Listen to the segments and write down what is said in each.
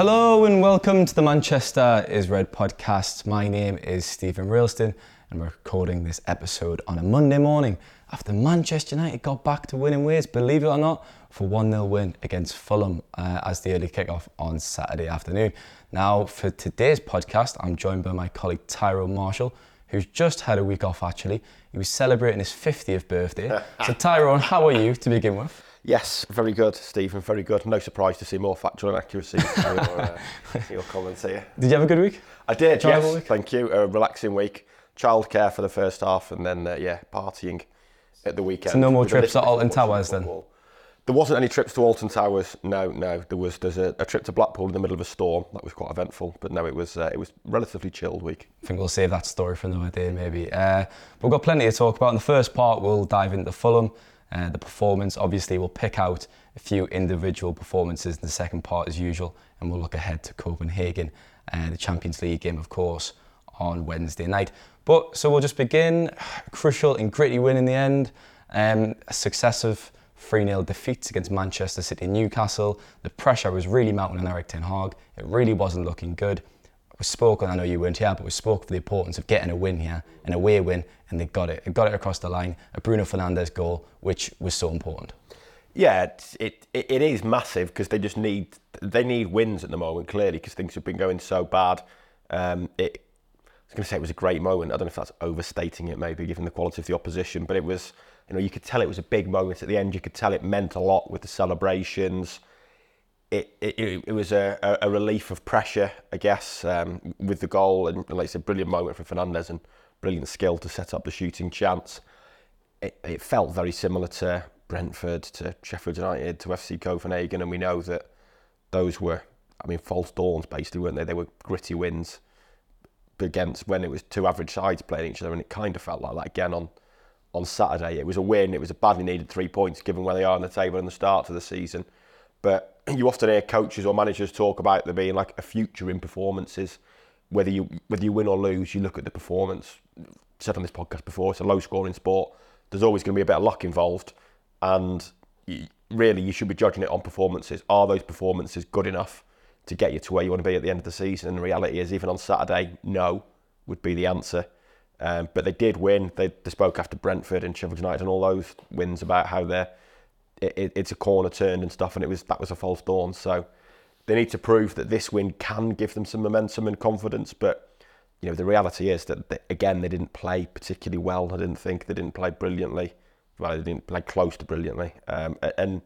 Hello and welcome to the Manchester is Red podcast. My name is Steven Railston and we're recording this episode on a Monday morning after Manchester United got back to winning ways, believe it or not, for 1 0 win against Fulham uh, as the early kickoff on Saturday afternoon. Now, for today's podcast, I'm joined by my colleague Tyrone Marshall, who's just had a week off actually. He was celebrating his 50th birthday. so, Tyrone, how are you to begin with? Yes, very good, Steven, very good. No surprise to see more factual inaccuracy in your, uh, your comments here. Did you have a good week? I did, Enjoyable yes, week? thank you. A relaxing week. Childcare for the first half and then, uh, yeah, partying at the weekend. So no more trips little to bit of Alton Towers then? There wasn't any trips to Alton Towers. No, no. There was there's a, a trip to Blackpool in the middle of a storm. That was quite eventful, but no, it was uh, it was relatively chilled week. I think we'll save that story for another day, maybe. Uh, we've got plenty to talk about. In the first part, we'll dive into Fulham, uh, the performance. Obviously, we'll pick out a few individual performances in the second part, as usual, and we'll look ahead to Copenhagen, uh, the Champions League game, of course, on Wednesday night. But so we'll just begin. Crucial and gritty win in the end. Um, successive 3 0 defeats against Manchester City Newcastle. The pressure was really mounting on Erik Ten Hag. It really wasn't looking good. We spoke, and I know you weren't here, but we spoke for the importance of getting a win here, an away win, and they got it. They got it across the line. A Bruno Fernandes goal, which was so important. Yeah, it, it it is massive because they just need they need wins at the moment clearly because things have been going so bad. Um, it, I was going to say it was a great moment. I don't know if that's overstating it, maybe given the quality of the opposition, but it was. You know, you could tell it was a big moment at the end. You could tell it meant a lot with the celebrations. It it, was a, a, relief of pressure, I guess, um, with the goal and like I brilliant moment for Fernandes and brilliant skill to set up the shooting chance. It, it felt very similar to Brentford, to Sheffield United, to FC Copenhagen, and we know that those were, I mean, false dawns basically, weren't they? They were gritty wins against when it was two average sides playing each other, and it kind of felt like that again on on Saturday. It was a win. It was a badly needed three points given where they are on the table and the start of the season. But you often hear coaches or managers talk about there being like a future in performances. Whether you whether you win or lose, you look at the performance. Said on this podcast before, it's a low scoring sport. There's always going to be a bit of luck involved, and really you should be judging it on performances. Are those performances good enough to get you to where you want to be at the end of the season? And the reality is, even on Saturday, no would be the answer. Um, but they did win. They, they spoke after Brentford and Sheffield United and all those wins about how they're it, it, it's a corner turned and stuff, and it was that was a false dawn. So they need to prove that this win can give them some momentum and confidence. But you know the reality is that they, again they didn't play particularly well. I didn't think they didn't play brilliantly. Well, they didn't play close to brilliantly. Um, and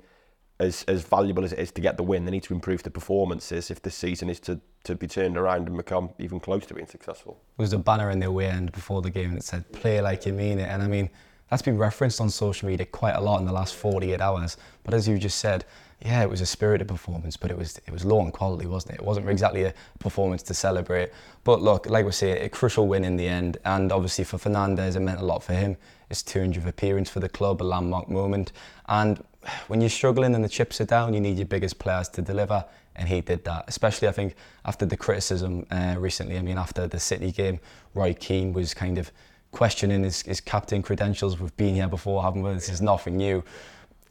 as as valuable as it is to get the win, they need to improve the performances if this season is to to be turned around and become even close to being successful. There was a banner in the away end before the game it said, play like you mean it. And I mean, that's been referenced on social media quite a lot in the last 48 hours. But as you just said, yeah, it was a spirited performance, but it was it was low in quality, wasn't it? It wasn't exactly a performance to celebrate. But look, like we say, a crucial win in the end, and obviously for Fernandes, it meant a lot for him. His 200th appearance for the club, a landmark moment. And when you're struggling and the chips are down, you need your biggest players to deliver, and he did that. Especially, I think, after the criticism uh, recently. I mean, after the City game, Roy Keane was kind of questioning his, his captain credentials. We've been here before, haven't we? This is nothing new.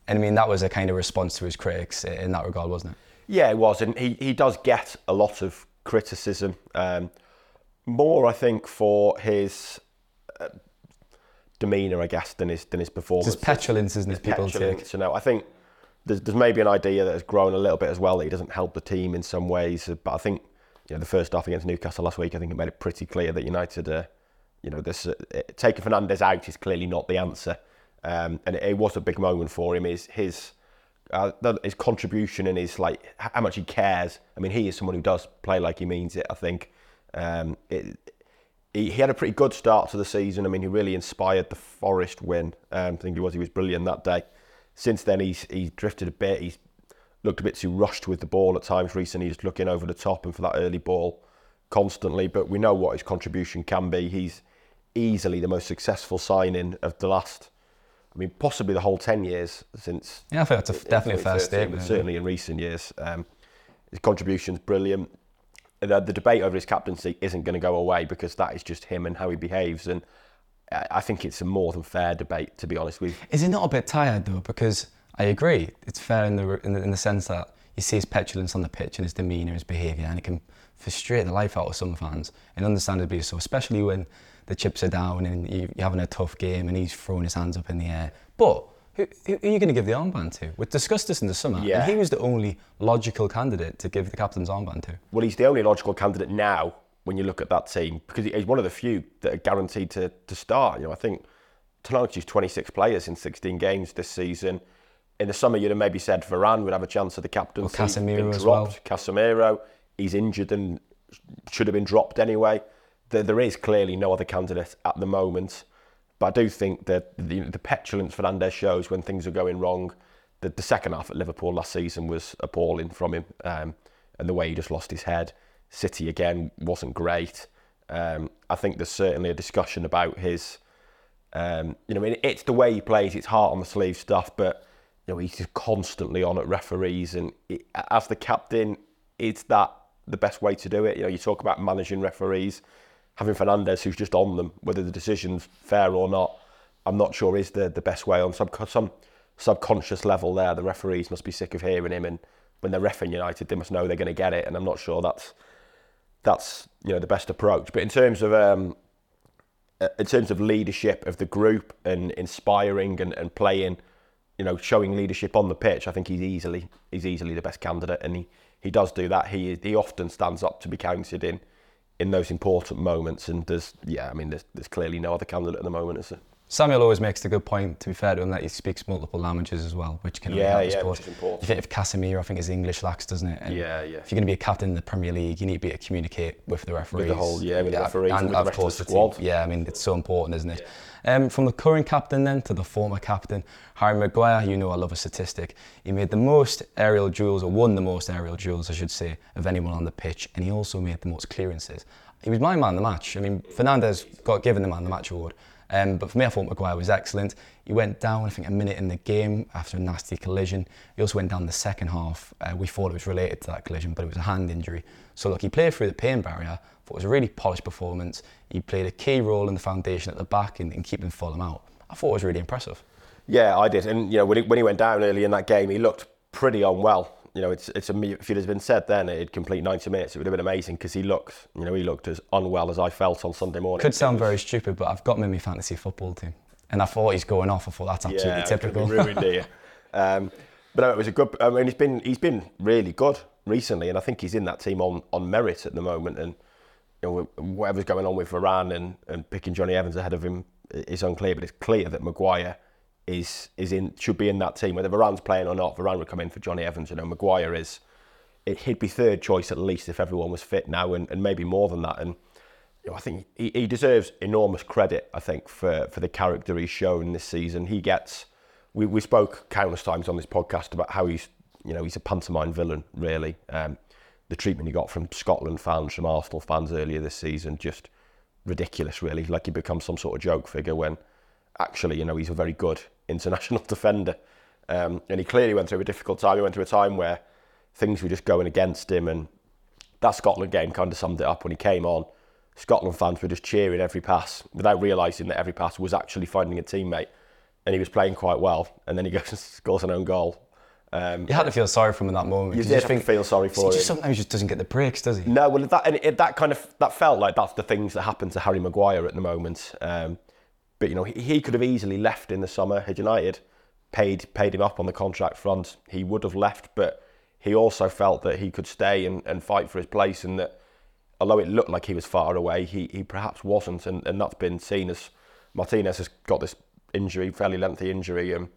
And I mean, that was a kind of response to his critics in that regard, wasn't it? Yeah, it was. And he, he does get a lot of criticism. Um, more, I think, for his uh, demeanour, I guess, than his, than his performance. His petulance, isn't his it? People petulance, take. You know, I think there's, there's maybe an idea that has grown a little bit as well that he doesn't help the team in some ways. But I think, you know, the first half against Newcastle last week, I think it made it pretty clear that United, uh, you know, this uh, taking Fernandes out is clearly not the answer. Um, and it, it, was a big moment for him. His his uh, his contribution and his like how much he cares. I mean, he is someone who does play like he means it. I think um, it, he, he had a pretty good start to the season. I mean, he really inspired the Forest win. Um, I think he was he was brilliant that day. Since then, he's he's drifted a bit. He's looked a bit too rushed with the ball at times recently, He's looking over the top and for that early ball constantly. But we know what his contribution can be. He's easily the most successful signing of the last I mean, possibly the whole 10 years since. Yeah, I think that's a, definitely a fair statement. Certainly in recent years. Um, his contribution's brilliant. The, the debate over his captaincy isn't going to go away because that is just him and how he behaves. And I think it's a more than fair debate, to be honest with you. Is he not a bit tired, though? Because I agree, it's fair in the, in the, in the sense that you see his petulance on the pitch and his demeanour, his behaviour, and it can frustrate the life out of some fans, and understandably so, especially when the chips are down and you, are having a tough game and he's throwing his hands up in the air. But who, who are you going to give the armband to? We discussed this in the summer, yeah. and he was the only logical candidate to give the captain's armband to. Well, he's the only logical candidate now when you look at that team because he's one of the few that are guaranteed to, to start. You know, I think Tonali's 26 players in 16 games this season. In the summer, you'd have maybe said Varane would have a chance at the captaincy. Well, Casemiro as well. Casemiro, he's injured and should have been dropped anyway there, there is clearly no other candidate at the moment. But I do think that the, the petulance Fernandes shows when things are going wrong. The, the second half at Liverpool last season was appalling from him, um, and the way he just lost his head. City again wasn't great. Um, I think there's certainly a discussion about his, um, you know, it's the way he plays, it's heart on the sleeve stuff, but you know he's just constantly on at referees, and it, as the captain, is that the best way to do it? You know, you talk about managing referees having Fernandes who's just on them, whether the decision's fair or not, I'm not sure is the, the best way on some some subconscious level there. The referees must be sick of hearing him, and when they're refing United, they must know they're going to get it. And I'm not sure that's that's you know the best approach. But in terms of um, uh, in terms of leadership of the group and inspiring and, and playing, you know, showing leadership on the pitch, I think he's easily he's easily the best candidate, and he, he does do that. He he often stands up to be counted in in those important moments. And there's, yeah, I mean, there's, there's clearly no other candidate at the moment, is there? Samuel always makes the good point, to be fair to him, that he speaks multiple languages as well, which can yeah, help, yeah, which is important. You think of Casemiro, I think his English lacks, doesn't it? And yeah, yeah. If you're going to be a captain in the Premier League, you need to be able to communicate with the referees. With the whole, yeah, with yeah, the referees and, and with the rest of the squad. Yeah, I mean, it's so important, isn't it? Yeah. Um, from the current captain then to the former captain, Harry Maguire, you know I love a statistic. He made the most aerial duels, or won the most aerial duels, I should say, of anyone on the pitch, and he also made the most clearances. He was my man of the match. I mean, Fernandes got given the man of the match award. Um, but for me, I thought Maguire was excellent. He went down, I think, a minute in the game after a nasty collision. He also went down the second half. Uh, we thought it was related to that collision, but it was a hand injury. So, look, he played through the pain barrier. Thought it was a really polished performance. He played a key role in the foundation at the back in keeping Fulham out. I thought it was really impressive. Yeah, I did. And, you know, when he, when he went down early in that game, he looked pretty unwell you know, it's it's a if it had been said then it'd complete 90 minutes, it would have been amazing because he looked, you know, he looked as unwell as I felt on Sunday morning. Could sound very stupid, but I've got him in my fantasy football team, and I thought he's going off. I thought that's absolutely yeah, typical. ruined here. Um, but no, it was a good. I mean, he's been he's been really good recently, and I think he's in that team on on merit at the moment. And you know, whatever's going on with Varane and and picking Jonny Evans ahead of him is unclear, but it's clear that Maguire is is in should be in that team. Whether Varane's playing or not, Varane would come in for Jonny Evans. You know, Maguire is it, he'd be third choice at least if everyone was fit now, and, and maybe more than that. And you know, I think he, he deserves enormous credit. I think for for the character he's shown this season. He gets. We, we spoke countless times on this podcast about how he's you know he's a pantomime villain really. Um, the treatment he got from Scotland fans, from Arsenal fans earlier this season, just ridiculous really. Like he becomes some sort of joke figure when actually you know he's a very good international defender. Um, and he clearly went through a difficult time. He went through a time where things were just going against him, and that Scotland game kind of summed it up when he came on. Scotland fans were just cheering every pass without realising that every pass was actually finding a teammate. And he was playing quite well. And then he goes and scores an own goal. Um, You had to feel sorry for him in that moment. You, did just to feel sorry for he him. just sometimes just doesn't get the breaks, does he? No, well, that and it, that kind of that felt like that's the things that happen to Harry Maguire at the moment. Um, but you know, he, he could have easily left in the summer. Had United paid paid him up on the contract front, he would have left. But he also felt that he could stay and, and fight for his place, and that although it looked like he was far away, he he perhaps wasn't, and, and that's been seen as Martinez has got this injury, fairly lengthy injury, and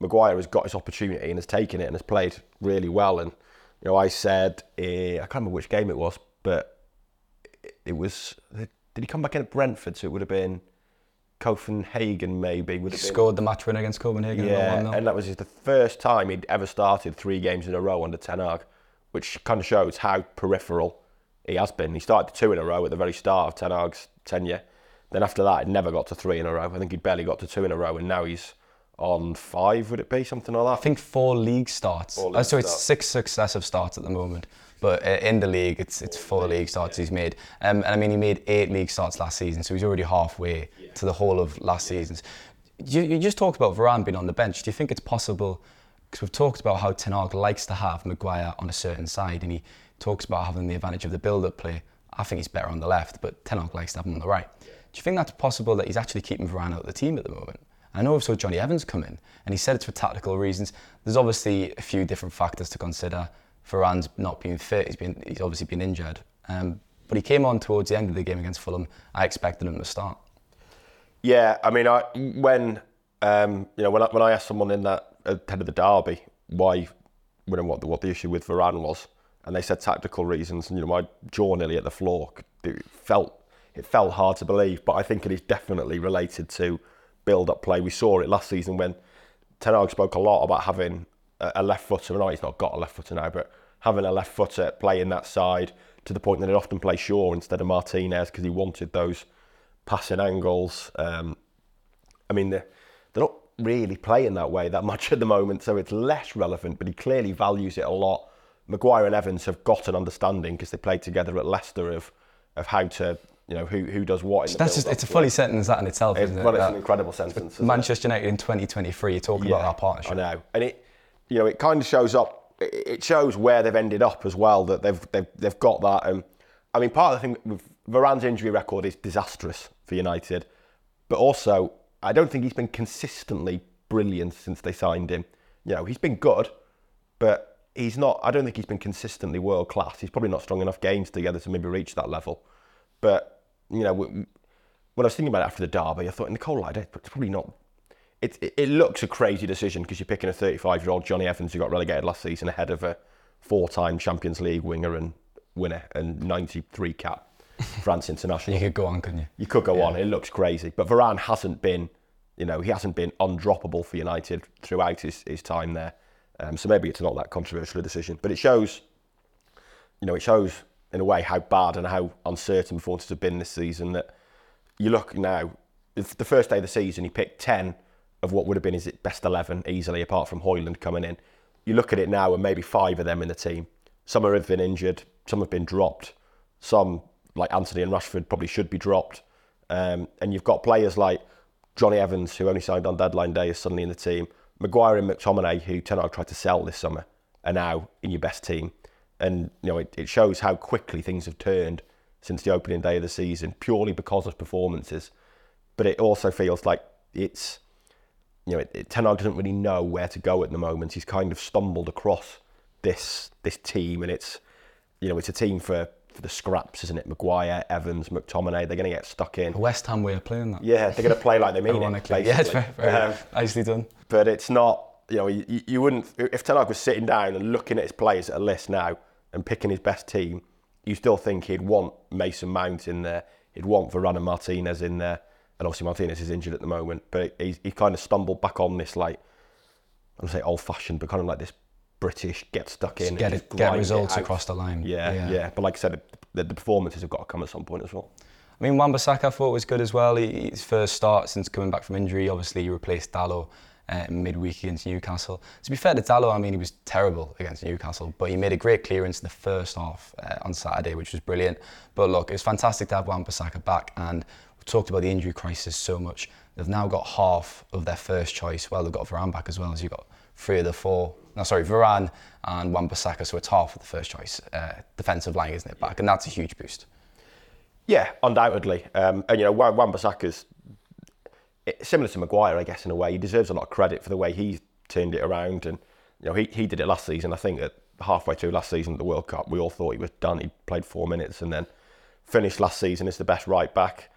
Maguire has got his opportunity and has taken it and has played really well. And you know, I said eh, I can't remember which game it was, but it, it was did he come back in at Brentford? So it would have been Copenhagen, maybe. Would He scored the match win against Copenhagen. yeah, and and that was the first time he'd ever started three games in a row under Ten Hag, which kind of shows how peripheral he has been. He started two in a row at the very start of Ten Hag's tenure. Then after that, he never got to three in a row. I think he'd barely got to two in a row, and now he's on five. Would it be something like that? I think four league starts. Four Uh, league so it's six successive starts at the moment. But uh, in the league, it's it's four league starts he's made. Um, and I mean, he made eight league starts last season, so he's already halfway to the whole of last season's. You, you just talked about Varane being on the bench. Do you think it's possible? Because we've talked about how Ten Hag likes to have Maguire on a certain side, and he talks about having the advantage of the build-up play. I think he's better on the left, but Ten Hag likes to have him on the right. Do you think that's possible that he's actually keeping Varane out of the team at the moment? I know saw Jonny Evans come in, and he said it's for tactical reasons. There's obviously a few different factors to consider. Varane's not being fit; he's been he's obviously been injured. Um, but he came on towards the end of the game against Fulham. I expected him to start. Yeah, I mean, I when um, you know when I, when I asked someone in that ahead of the derby why, you what the, what the issue with Varane was, and they said tactical reasons, and you know my jaw nearly at the floor. It felt it felt hard to believe, but I think it is definitely related to build-up play. We saw it last season when Ten Hag spoke a lot about having a, left footer. I know he's not got a left footer now, but having a left footer playing that side to the point that he'd often play Shaw instead of Martinez because he wanted those passing angles. Um, I mean, they're, they're not really playing that way that much at the moment, so it's less relevant, but he clearly values it a lot. Maguire and Evans have got an understanding because they played together at Leicester of, of how to, you know, who, who does what That's just it's a fully sentence that in itself, it? well, it's That- an incredible sentence. isn't it? Manchester United in 2023, you're talking about our partnership. I know, and it, you know, it kind of shows up. It shows where they've ended up as well. That they've they've they've got that. Um, I mean, part of the thing with Varane's injury record is disastrous for United, but also I don't think he's been consistently brilliant since they signed him. You know, he's been good, but he's not. I don't think he's been consistently world class. He's probably not strong enough games together to maybe reach that level. But you know, when I was thinking about it after the derby, I thought in the cold light, it's probably not. It, it, it looks a crazy decision because you're picking a 35 year old Jonny Evans who got relegated last season ahead of a four time Champions League winger and winner and 93 cap France international. You could go on, couldn't you? You could go on. It looks crazy, but Varane hasn't been, you know, he hasn't been undroppable for United throughout his, his time there. Um, so maybe it's not that controversial a decision, but it shows, you know, it shows in a way how bad and how uncertain performances have been this season. That you look now, the first day of the season, he picked ten of what would have been his best eleven easily, apart from Højlund coming in. You look at it now, and maybe five of them in the team. Some have been injured, some have been dropped, some like Antony and Rashford probably should be dropped. Um, and you've got players like Jonny Evans, who only signed on deadline day, is suddenly in the team. Maguire and McTominay, who Ten Hag tried to sell this summer, are now in your best team. And you know it, it shows how quickly things have turned since the opening day of the season, purely because of performances. But it also feels like it's you know it, it, Ten Hag doesn't really know where to go at the moment. He's kind of stumbled across this this team, and it's you know it's a team for for the scraps, isn't it? Maguire, Evans, McTominay, they're going to get stuck in. West Ham way of playing that. Yeah, they're going to play like they mean it. Ironically. Yeah, it's basically. very, very Um, nicely done. but it's not. You know, you, you wouldn't if Ten Hag was sitting down and looking at his players at a list now and picking his best team. You still think he'd want Mason Mount in there. he'd want Varane Martinez in there, and obviously Martinez is injured at the moment, but he's, he kind of stumbled back on this like I don't say old fashioned, but kind of like this British get stuck in, get it, get grind it results across the line. Yeah, yeah, But like I said, the, the performances have got to come at some point as well. I mean, Wan-Bissaka I thought was good as well. He, his first start since coming back from injury. Obviously, he replaced Dalot uh, midweek against Newcastle. To be fair to Dalot, I mean, he was terrible against Newcastle, but he made a great clearance in the first half uh, on Saturday, which was brilliant. But look, it was fantastic to have Wan-Bissaka back, and talked about the injury crisis so much. They've now got half of their first choice. Well, they've got Varane back as well, as you've got three of the four. No, sorry, Varane and Wan-Bissaka, so it's half of the first choice uh, defensive line, isn't it, back? And that's a huge boost. Yeah, undoubtedly. Um, and you know, Wan Bissaka's similar to Maguire, I guess, in a way. He deserves a lot of credit for the way he's turned it around. And you know, he, he did it last season. I think at halfway through last season at the World Cup, we all thought he was done. He played four minutes and then finished last season as the best right back.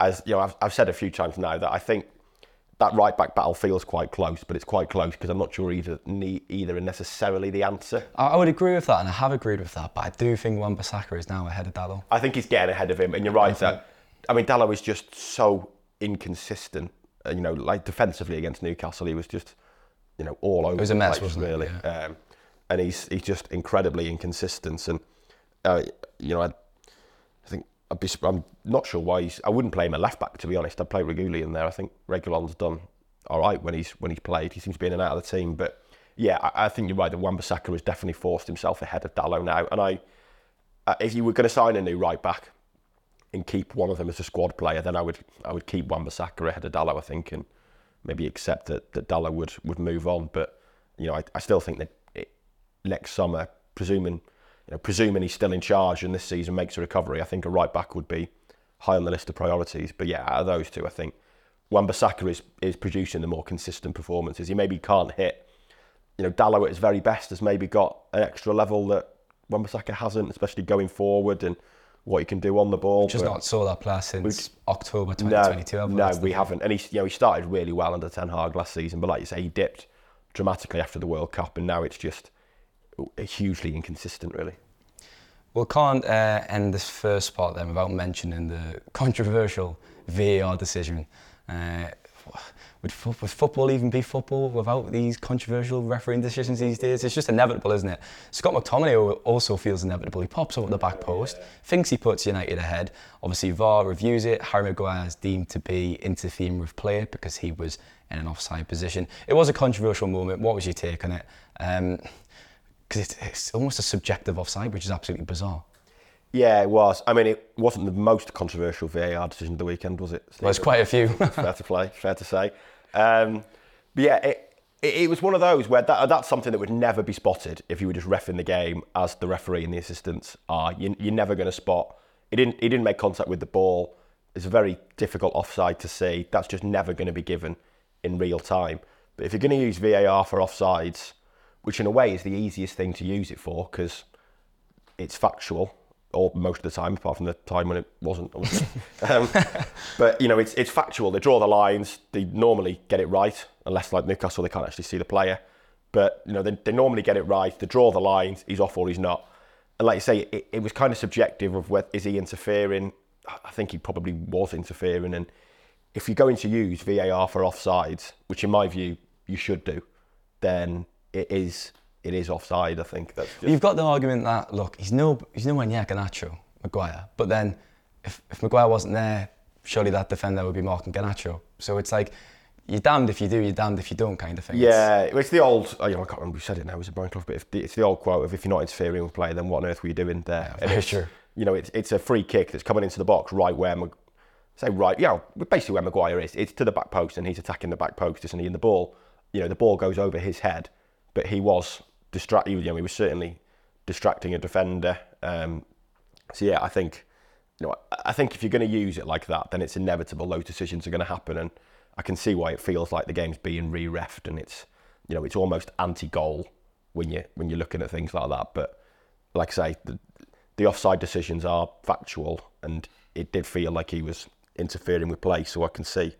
As you know, I've, I've said a few times now that I think that right back battle feels quite close, but it's quite close because I'm not sure either either are necessarily the answer. I, I would agree with that, and I have agreed with that, but I do think Wan-Bissaka is now ahead of Dalot. I think he's getting ahead of him, and you're right that I mean Dalot is just so inconsistent. Uh, you know, like defensively against Newcastle, he was just you know all over. was a mess, place, wasn't it? really. Um, and he's he's just incredibly inconsistent, and uh, you know I, I I'd be, I'm not sure why he's. I wouldn't play him a left back to be honest. I'd play Reguilón in there. I think Reguilón's done all right when he's when he's played. He seems to be in and out of the team, but yeah, I, I think you're right. That Wan-Bissaka has definitely forced himself ahead of Dalot now, and I. Uh, if you were going to sign a new right back and keep one of them as a squad player, then I would I would keep Wan-Bissaka ahead of Dalot, I think, and maybe accept that, that Dalot would, would move on. But you know, I, I still think that it, next summer, presuming you know, presuming he's still in charge and this season makes a recovery, I think a right back would be high on the list of priorities. But yeah, out of those two, I think Wan-Bissaka is is producing the more consistent performances. He maybe can't hit. You know, Dalot at his very best has maybe got an extra level that Wan-Bissaka hasn't, especially going forward and what he can do on the ball. Just but- not saw that player since October no, 2022. have we? no, we haven't. And he, you know, he started really well under Ten Hag last season, but like you say, he dipped dramatically after the World Cup, and now it's just hugely inconsistent, really. We can't uh, end this first part then without mentioning the controversial VAR decision. Uh, would, fo- would football even be football without these controversial refereeing decisions these days? It's just inevitable, isn't it? Scott McTominay also feels inevitable. He pops up at the back post, thinks he puts United ahead. Obviously, VAR reviews it. Harry Maguire is deemed to be interfering with play because he was in an offside position. It was a controversial moment. What was your take on it? Um, because it's, it's almost a subjective offside, which is absolutely bizarre. Yeah, it was. I mean, it wasn't the most controversial VAR decision of the weekend, was it? Well, there's quite a few. fair to play, fair to say. Um, but yeah, it, it, it was one of those where that, that's something that would never be spotted if you were just refing the game as the referee and the assistants are. You, you're never going to spot. He didn't. He didn't make contact with the ball. It's a very difficult offside to see. That's just never going to be given in real time. But if you're going to use VAR for offsides, which in a way is the easiest thing to use it for because it's factual or most of the time, apart from the time when it wasn't. um, but you know, it's it's factual. They draw the lines. They normally get it right, unless like Newcastle, they can't actually see the player. But you know, they, they normally get it right. They draw the lines. He's off or he's not. And like you say, it, it was kind of subjective of whether is he interfering. I think he probably was interfering. And if you're going to use VAR for offsides, which in my view you should do, then it is it is offside. I think that's just, You've got the argument that look, he's no he's nowhere near Garnacho, Maguire. But then, if, if Maguire wasn't there, surely that defender would be marking Garnacho. So it's like you're damned if you do, you're damned if you don't, kind of thing. Yeah, it's the old. Oh, you know, I can't remember who said it now. Was it Brian Clough? But if the, it's the old quote of "If you're not interfering with play, then what on earth were you doing there?" very it's, true. You know, it's it's a free kick that's coming into the box right where, Mag- say right, yeah, basically where Maguire is. It's to the back post and he's attacking the back post, isn't he? And the ball, you know, the ball goes over his head, but he was distracted. You know, he was certainly distracting a defender. Um, so yeah, I think, you know, I- I think if you're going to use it like that, then it's inevitable those decisions are going to happen, and I can see why it feels like the game's being re-refed, and it's, you know, it's almost anti-goal when you when you're looking at things like that. But like I say, the, the offside decisions are factual, and it did feel like he was interfering with play. So I can see,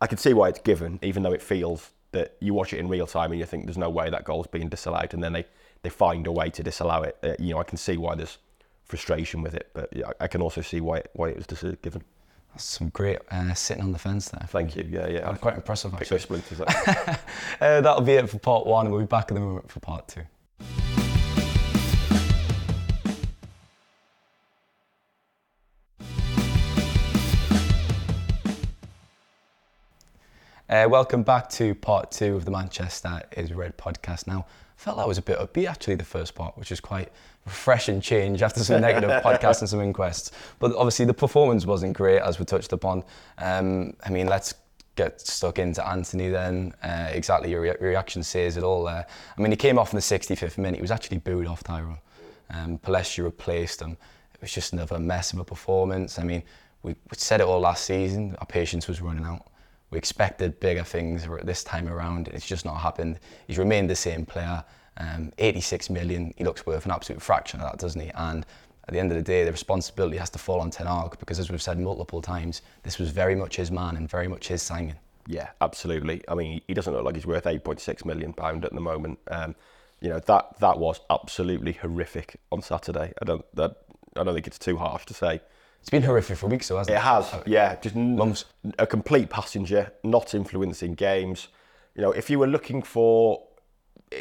I can see why it's given, even though it feels that you watch it in real time and you think there's no way that goal's being disallowed, and then they they find a way to disallow it. Uh, you know, I can see why there's frustration with it. But yeah, I can also see why it, why it was deserved, given. That's some great uh, sitting on the fence there. Thank you. Yeah, yeah. Uh, quite impressive Pick actually. those splinters. Uh, that'll be it for part one. We'll be back in the moment for part two. Uh, welcome back to part two of the Manchester is Red podcast. Now, I felt that was a bit upbeat actually, the first part, which is quite a refreshing change after some negative podcasts and some inquests. But obviously, the performance wasn't great, as we touched upon. Um, I mean, let's get stuck into Antony then. Uh, exactly your rea- reaction says it all there. I mean, he came off in the 65th minute. He was actually booed off Tyrone. Um, Pellistri replaced him. It was just another mess of a performance. I mean, we, we said it all last season. Our patience was running out. We expected bigger things this time around. It's just not happened. He's remained the same player. Um, 86 million. He looks worth an absolute fraction of that, doesn't he? And at the end of the day, the responsibility has to fall on Ten Hag because, as we've said multiple times, this was very much his man and very much his signing. Yeah, absolutely. I mean, he doesn't look like he's worth 8.6 million pound at the moment. Um, you know that that was absolutely horrific on Saturday. I don't that I don't think it's too harsh to say. It's been horrific for weeks, though, hasn't It it? has, yeah, just Months. a complete passenger, not influencing games. You know, if you were looking for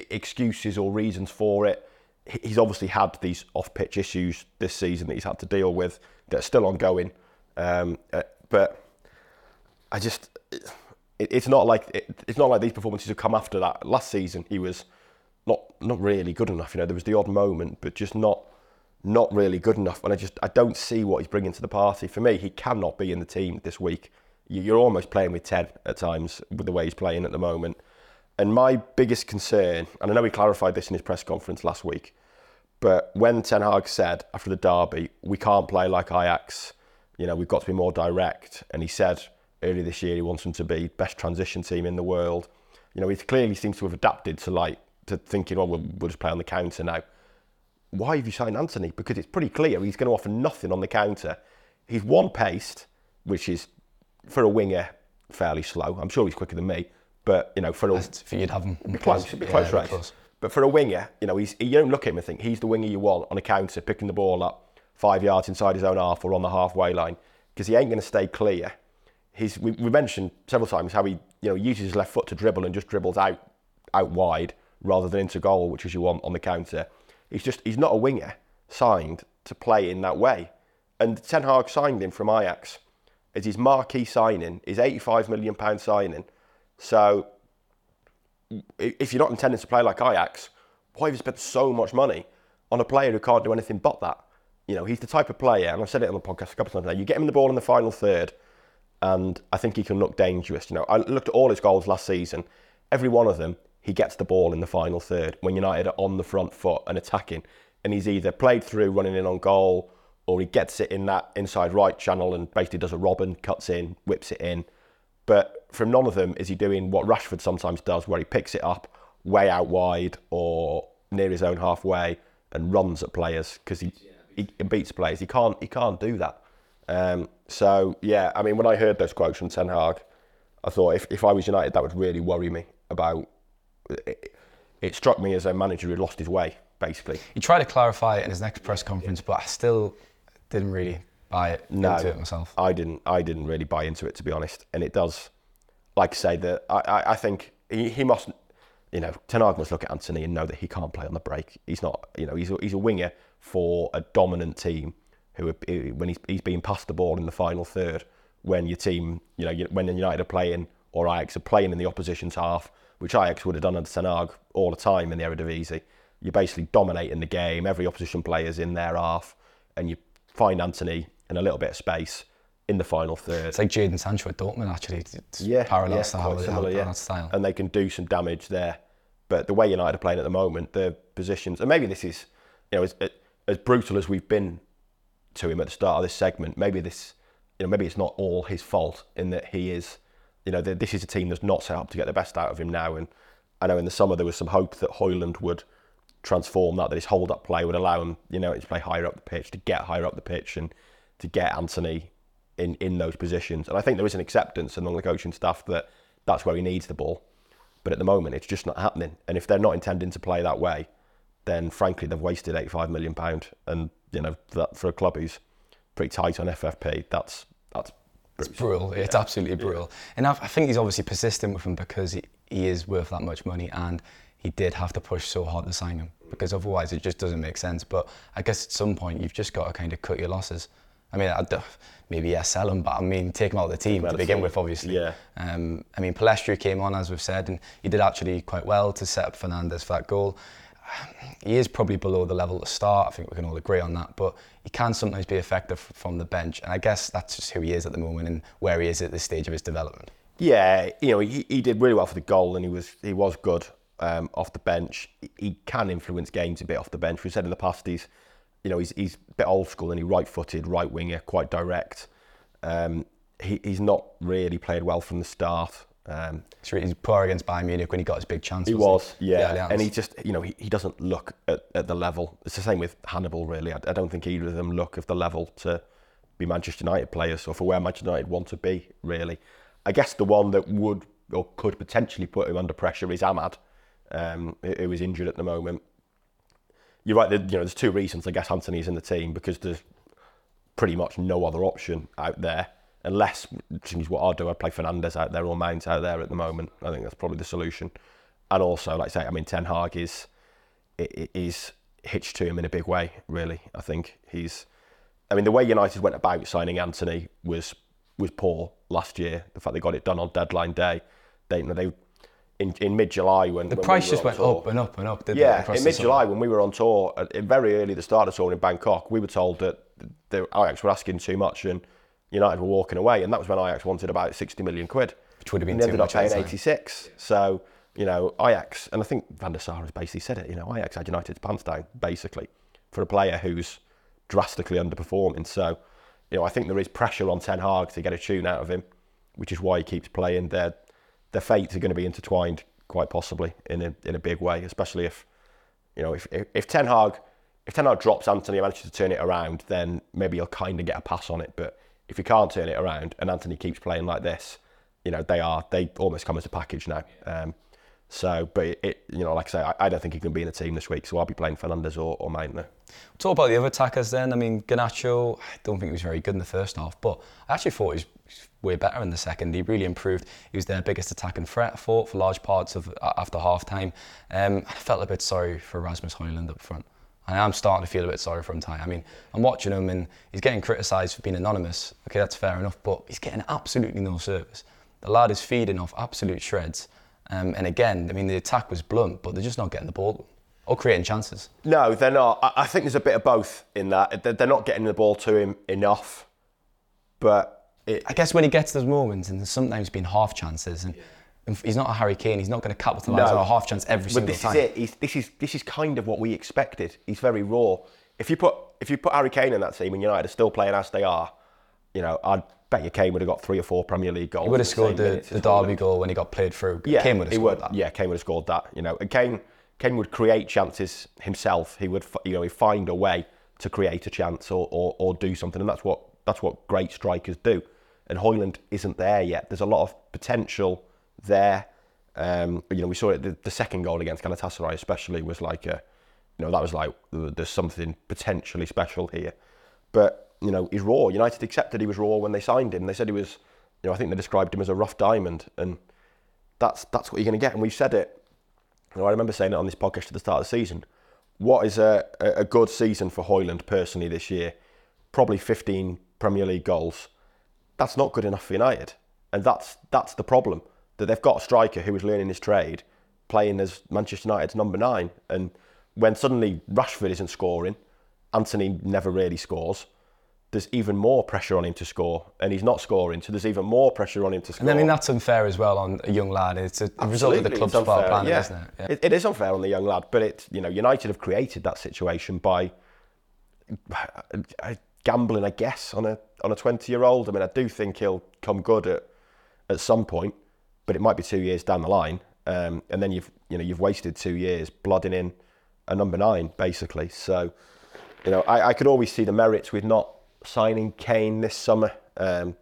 excuses or reasons for it, he's obviously had these off-pitch issues this season that he's had to deal with that are still ongoing. Um, uh, but I just, it, it's not like it, it's not like these performances have come after that. Last season, he was not not really good enough. You know, there was the odd moment, but just not not really good enough. And I just I don't see what he's bringing to the party. For me, he cannot be in the team this week. You- You're almost playing with Ted at times with the way he's playing at the moment. And my biggest concern, and I know he clarified this in his press conference last week, but when Ten Hag said after the derby, we can't play like Ajax, you know, we've got to be more direct. And he said earlier this year he wants them to be best transition team in the world. You know, he clearly seems to have adapted to like to thinking, oh, we'll, we'll just play on the counter now. Why have you signed Antony? Because it's pretty clear he's going to offer nothing on the counter. He's one paced, which is for a winger fairly slow. I'm sure he's quicker than me, but you know, for a, For you'd have him. be close, be close race. But for a winger, you know, he's, you don't look at him and think he's the winger you want on a counter, picking the ball up five yards inside his own half or on the halfway line, because he ain't going to stay clear. He's, we, we mentioned several times how he, you know, uses his left foot to dribble and just dribbles out, out wide rather than into goal, which is you want on the counter. He's just, he's not a winger signed to play in that way. And Ten Hag signed him from Ajax as his marquee signing, his 85 million pound signing. So if you're not intending to play like Ajax, why have you spent so much money on a player who can't do anything but that? You know, he's the type of player, and I've said it on the podcast a couple of times now. You get him the ball in the final third, and I think he can look dangerous. You know, I looked at all his goals last season. Every one of them, he gets the ball in the final third when United are on the front foot and attacking, and he's either played through, running in on goal, or he gets it in that inside right channel and basically does a Robben, cuts in, whips it in. But from none of them is he doing what Rashford sometimes does, where he picks it up way out wide or near his own halfway and runs at players because he, he beats players. He can't he can't do that. Um, so yeah, I mean, when I heard those quotes from Ten Hag, I thought if, if I was United, that would really worry me about. It, it struck me as a manager who lost his way, basically. He tried to clarify it in his next press conference, but I still didn't really buy it No, into it myself. I didn't. I didn't really buy into it to be honest. And it does, like I say, that I, I, I think he, he must, you know, Ten Hag must look at Antony and know that he can't play on the break. He's not, you know, he's a, he's a winger for a dominant team who, when he's he's being passed the ball in the final third, when your team, you know, when United are playing or Ajax are playing in the opposition's half, which Ajax would have done under Ten Hag all the time in the Eredivisie. You're basically dominating the game. Every opposition player's in their half, and you find Antony in a little bit of space in the final third. It's like Jadon Sancho at Dortmund, actually. It's yeah, parallel yeah, style, similar, yeah. style. And they can do some damage there. But the way United are playing at the moment, the positions, and maybe this is, you know, as, as brutal as we've been to him at the start of this segment, maybe this, you know, maybe it's not all his fault in that he is, you know, this is a team that's not set up to get the best out of him now. And I know in the summer there was some hope that Højlund would transform that, that his hold up play would allow him, you know, to play higher up the pitch, to get higher up the pitch and to get Antony in, in those positions. And I think there is an acceptance among the coaching staff that that's where he needs the ball. But at the moment, it's just not happening. And if they're not intending to play that way, then frankly they've wasted 85 million pound, and you know that for a club who's pretty tight on FFP, that's that's it's brutal. It's absolutely brutal. And I, I think he's obviously persistent with him because he, he is worth that much money and he did have to push so hard to sign him because otherwise it just doesn't make sense. But I guess at some point you've just got to kind of cut your losses. I mean, I'd, maybe yeah, sell him, but I mean, take him out of the team to begin with, obviously. Yeah. Um, I mean, Pellistri came on, as we've said, and he did actually quite well to set up Fernandes for that goal. He is probably below the level to start. I think we can all agree on that. But he can sometimes be effective from the bench, and I guess that's just who he is at the moment and where he is at this stage of his development. Yeah, you know, he, he did really well for the goal, and he was he was good um, off the bench. He can influence games a bit off the bench. We've said in the past he's, you know, he's he's a bit old school and he right-footed, right winger, quite direct. Um, he, he's not really played well from the start. Um, he's poor against Bayern Munich when he got his big chance. He was, yeah. yeah and he just, you know, he, he doesn't look at, at the level. It's the same with Hannibal, really. I, I don't think either of them look of the level to be Manchester United players or for where Manchester United want to be, really. I guess the one that would or could potentially put him under pressure is Amad, um, who is injured at the moment. You're right. You know, there's two reasons. I guess Antony's in the team because there's pretty much no other option out there unless which is what I'd do. I'd play Fernandes out there or Mount out there at the moment. I think that's probably the solution. And also, like I say, I mean, Ten Hag is is hitched to him in a big way. Really, I think he's. I mean, the way United went about signing Antony was was poor last year. The fact they got it done on deadline day, they you know they in, in mid July when the when price we just went tour, up and up and up. yeah, in mid July when we were on tour, very early the start of tour in Bangkok, we were told that the Ajax were asking too much and United were walking away, and that was when Ajax wanted about sixty million quid, which would have been and ended up paying eighty six. So you know Ajax, and I think Van der Sar has basically said it. You know Ajax had United's pants down basically for a player who's drastically underperforming. So you know I think there is pressure on Ten Hag to get a tune out of him, which is why he keeps playing. Their their fates are going to be intertwined quite possibly in a in a big way, especially if you know if if, if Ten Hag if Ten Hag drops Antony and manages to turn it around, then maybe he'll kind of get a pass on it. But if he can't turn it around and Antony keeps playing like this, you know they are they almost come as a package now. Um, so, but it, it, you know, like I say, I, I, don't think he can be in the team this week, so I'll be playing Fernandes or, or. Talk about the other attackers then. I mean, Garnacho, I don't think he was very good in the first half, but I actually thought he was way better in the second. He really improved. He was their biggest attacking threat, I thought, for large parts of after half time. Um, I felt a bit sorry for Rasmus Højlund up front. I am starting to feel a bit sorry for him. Time. I mean, I'm watching him and he's getting criticised for being anonymous. Okay, that's fair enough, but he's getting absolutely no service. The lad is feeding off absolute shreds. Um, and again, I mean, the attack was blunt, but they're just not getting the ball or creating chances. No, they're not. I think there's a bit of both in that. They're not getting the ball to him enough, but it, I guess when he gets those moments, and there's sometimes been half chances, and yeah. He's not a Harry Kane. He's not going to capitalise no. on a half chance every but single this time. Is it. He's, this is this is kind of what we expected. He's very raw. If you put if you put Harry Kane in that team and United are still playing as they are, you know, I'd bet you Kane would have got three or four Premier League goals. He would have scored the, the Derby goal when he got played through. Yeah, Kane would have scored would, that. Yeah, Kane would have scored that. You know, and Kane Kane would create chances himself. He would you know he'd find a way to create a chance or, or, or do something, and that's what that's what great strikers do. And Højlund isn't there yet. There's a lot of potential there. Um, you know, we saw it. The, the second goal against Galatasaray, especially, was like a, you know, that was like there's something potentially special here. But you know, he's raw. United accepted he was raw when they signed him. They said he was, you know, I think they described him as a rough diamond, and that's that's what you're going to get. And we've said it. You know, I remember saying it on this podcast at the start of the season. What is a, a good season for Højlund personally this year? Probably 15 Premier League goals. That's not good enough for United, and that's that's the problem. That they've got a striker who is learning his trade, playing as Manchester United's number nine, and when suddenly Rashford isn't scoring, Antony never really scores there's even more pressure on him to score, and he's not scoring, so there's even more pressure on him to score. And I mean that's unfair as well on a young lad. It's a Absolutely, result of the club's part planning, yeah. isn't it? Yeah. it? It is unfair on the young lad, but it's you know United have created that situation by uh, gambling, I guess, on a on a 20 year old. I mean, I do think he'll come good at at some point, but it might be two years down the line, um, and then you've you know you've wasted two years blooding in a number nine basically. So you know I, I could always see the merits with not signing Kane this summer. Um,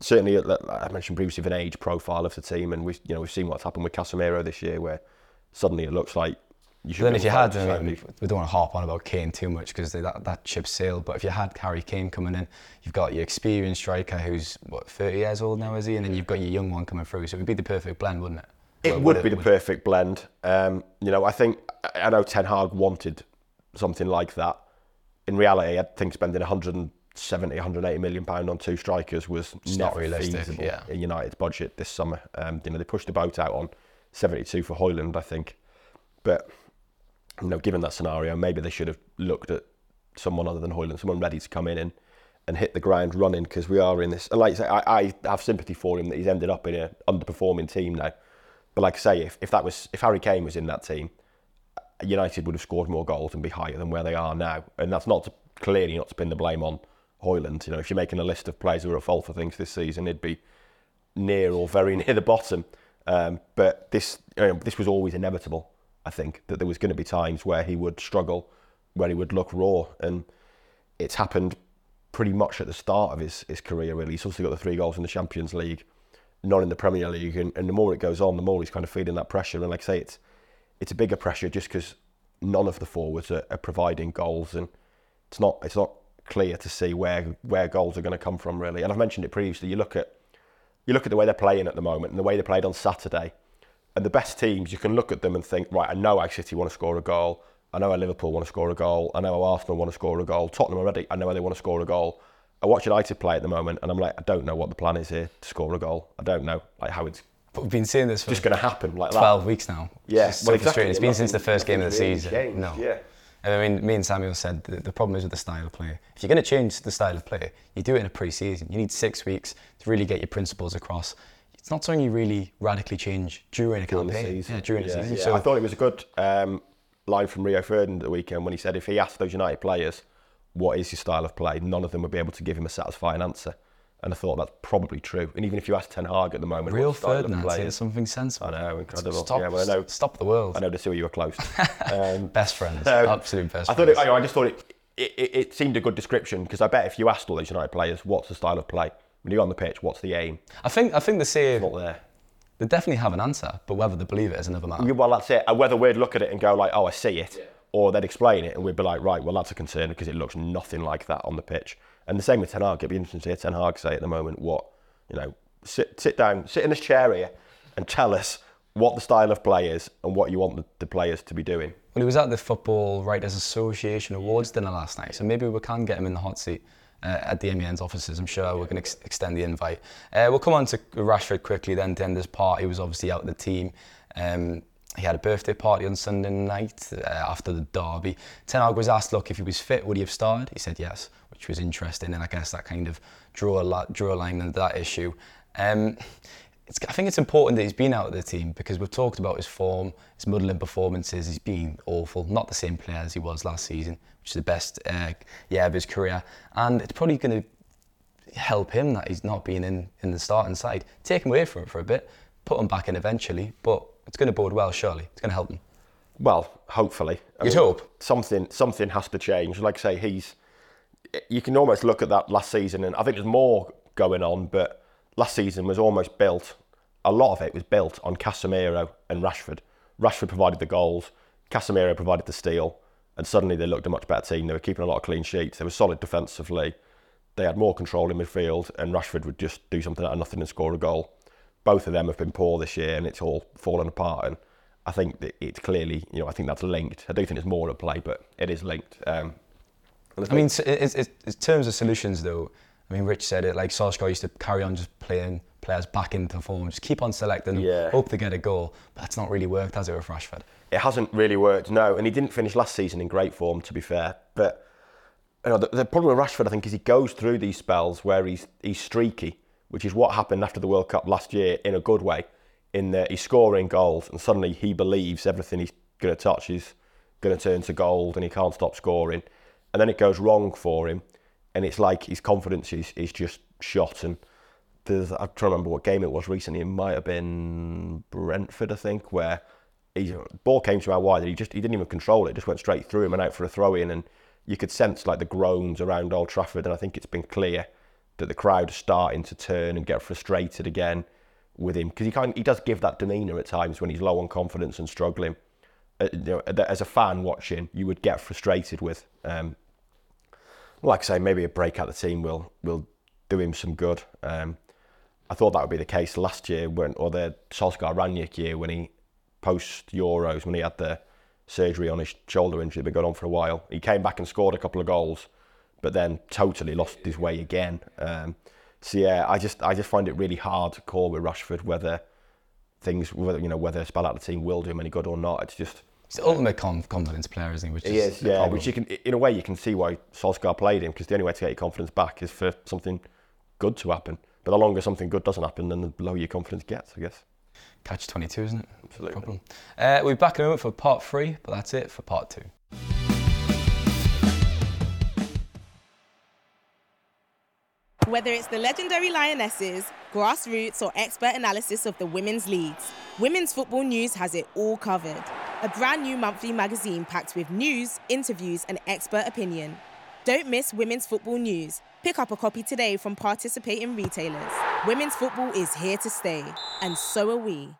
certainly, I mentioned previously an age profile of the team, and we've you know we've seen what's happened with Casemiro this year, where suddenly it looks like You But should then if you had, to I mean, we don't want to harp on about Kane too much because that, that ship sailed. But if you had Harry Kane coming in, you've got your experienced striker who's what 30 years old now, is he? And then you've got your young one coming through. So it would be the perfect blend, wouldn't it? It Well, would be the would- perfect blend. Um, you know, I think I I know Ten Hag wanted something like that. In reality, I think spending 170, 180 million pound on two strikers was It's not never realistic, feasible yeah. in United's budget this summer. Um, you know, they pushed the boat out on 72 for Højlund, I think, but you know, given that scenario, maybe they should have looked at someone other than Højlund, someone ready to come in and, and hit the ground running because we are in this. And like I say, I, I have sympathy for him that he's ended up in an underperforming team now. But like I say, if, if that was if Harry Kane was in that team, United would have scored more goals and be higher than where they are now. And that's not to, clearly not to pin the blame on Højlund. You know, if you're making a list of players who are at fault for things this season, it'd be near or very near the bottom. Um, but this you know, this was always inevitable. I think that there was going to be times where he would struggle, where he would look raw, and it's happened pretty much at the start of his, his career. Really, he's also got the three goals in the Champions League, none in the Premier League, and, and the more it goes on, the more he's kind of feeling that pressure. And like I say, it's it's a bigger pressure just because none of the forwards are, are providing goals, and it's not it's not clear to see where where goals are going to come from really. And I've mentioned it previously. You look at you look at the way they're playing at the moment and the way they played on Saturday, and the best teams, you can look at them and think, right, I know how City want to score a goal. I know how Liverpool want to score a goal. I know how Arsenal want to score a goal. Tottenham already, I know how they want to score a goal. I watch United play at the moment, and I'm like, I don't know what the plan is here to score a goal. I don't know like how it's But we've been seeing this for just going to happen like that. 12 weeks now. Yeah, It's so well, exactly. It's been since the first game of the season. changed, no. yeah. And I mean, me and Samuel said the, the problem is with the style of play. If you're going to change the style of play, you do it in a pre-season. You need six weeks to really get your principles across. It's not something you really radically change during a during campaign. season. Yeah, during the season. yeah. So I thought it was a good um, line from Rio Ferdinand at the weekend when he said if he asked those United players, what is your style of play, none of them would be able to give him a satisfying answer. And I thought that's probably true. And even if you ask Ten Hag at the moment, Rio Ferdinand play is, something sensible. I know, incredible. Stop, yeah, well, I know, stop the world. I know the two of you are close. Um, Best friends. so Absolute best I thought friends. it, I, I just thought it, it, it, it seemed a good description because I bet if you asked all those United players, what's the style of play? When you're on the pitch, what's the aim? I think I think they say Not there. they definitely have an answer, but whether they believe it is another matter. Well, that's it. And whether we'd look at it and go like, "Oh, I see it," or they'd explain it, and we'd be like, "Right, well, that's a concern because it looks nothing like that on the pitch." And the same with Ten Hag. It'd be interesting to hear Ten Hag say at the moment what you know. Sit, sit down, sit in this chair here, and tell us what the style of play is and what you want the, the players to be doing. Well, he was at the Football Writers Association Awards dinner last night, so maybe we can get him in the hot seat at the MEN's offices. I'm sure we can ex- extend the invite. Uh, we'll come on to Rashford quickly then to end this part. He was obviously out of the team. Um, he had a birthday party on Sunday night uh, after the derby. Ten Hag was asked, look, if he was fit, would he have started? He said yes, which was interesting, and I guess that kind of drew a, drew a line into that issue. Um, I think it's important that he's been out of the team because we've talked about his form, his muddling performances. He's been awful, not the same player as he was last season, which is the best uh, year of his career. And it's probably going to help him that he's not been in, in the starting side. Take him away from it for a bit, put him back in eventually, but it's going to bode well, surely. It's going to help him. Well, hopefully. I You'd hope. Something something has to change. Like I say, he's. You can almost look at that last season, and I think there's more going on. But last season was almost built. A lot of it was built on Casemiro and Rashford. Rashford provided the goals. Casemiro provided the steal, and suddenly they looked a much better team. They were keeping a lot of clean sheets. They were solid defensively. They had more control in midfield, and Rashford would just do something out of nothing and score a goal. Both of them have been poor this year, and it's all fallen apart. And I think that it's clearly, you know, I think that's linked. I do think it's more at play, but it is linked. Um, I mean, s- it's, it's, in terms of solutions, though, I mean, Rich said it, like Solskjaer used to carry on just playing players back into form, just keep on selecting them, Yeah. hope they get a goal. But that's not really worked, has it, with Rashford? it hasn't really worked, no. And he didn't finish last season in great form, to be fair. But you know, the, the problem with Rashford, I think, is he goes through these spells where he's he's streaky, which is what happened after the World Cup last year in a good way. In that he's scoring goals, and suddenly he believes everything he's going to touch is going to turn to gold, and he can't stop scoring. And then it goes wrong for him, and it's like his confidence is, is just shot. And there's, I'm trying to remember what game it was recently. It might have been Brentford, I think, where he ball came to our wide and he just he didn't even control it. it just went straight through him and out for a throw in and you could sense like the groans around Old Trafford and I think it's been clear that the crowd are starting to turn and get frustrated again with him because he kind he does give that demeanour at times when he's low on confidence and struggling uh, you know, as a fan watching, you would get frustrated with. Um, like I say, maybe a break out the team will will do him some good. Um, I thought that would be the case last year when, or the Solskjaer Rangnick year when he post Euros when he had the surgery on his shoulder injury, been going on for a while. He came back and scored a couple of goals, but then totally lost his way again. Um, so yeah, I just I just find it really hard to call with Rashford whether things whether you know whether a spell out the team will do him any good or not. It's just He's the ultimate confidence player, isn't he? Which he is, yeah. Which you can, in a way, you can see why Solskjaer played him because the only way to get your confidence back is for something good to happen. But the longer something good doesn't happen, then the lower your confidence gets, I guess. Catch 22, isn't it? Absolutely. Problem. Uh, we'll be back in a moment for part three, but that's it for part two. Whether it's the legendary Lionesses, grassroots, or expert analysis of the women's leagues, Women's Football News has it all covered. A brand new monthly magazine packed with news, interviews, and expert opinion. Don't miss Women's Football News. Pick up a copy today from participating retailers. Women's football is here to stay, and so are we.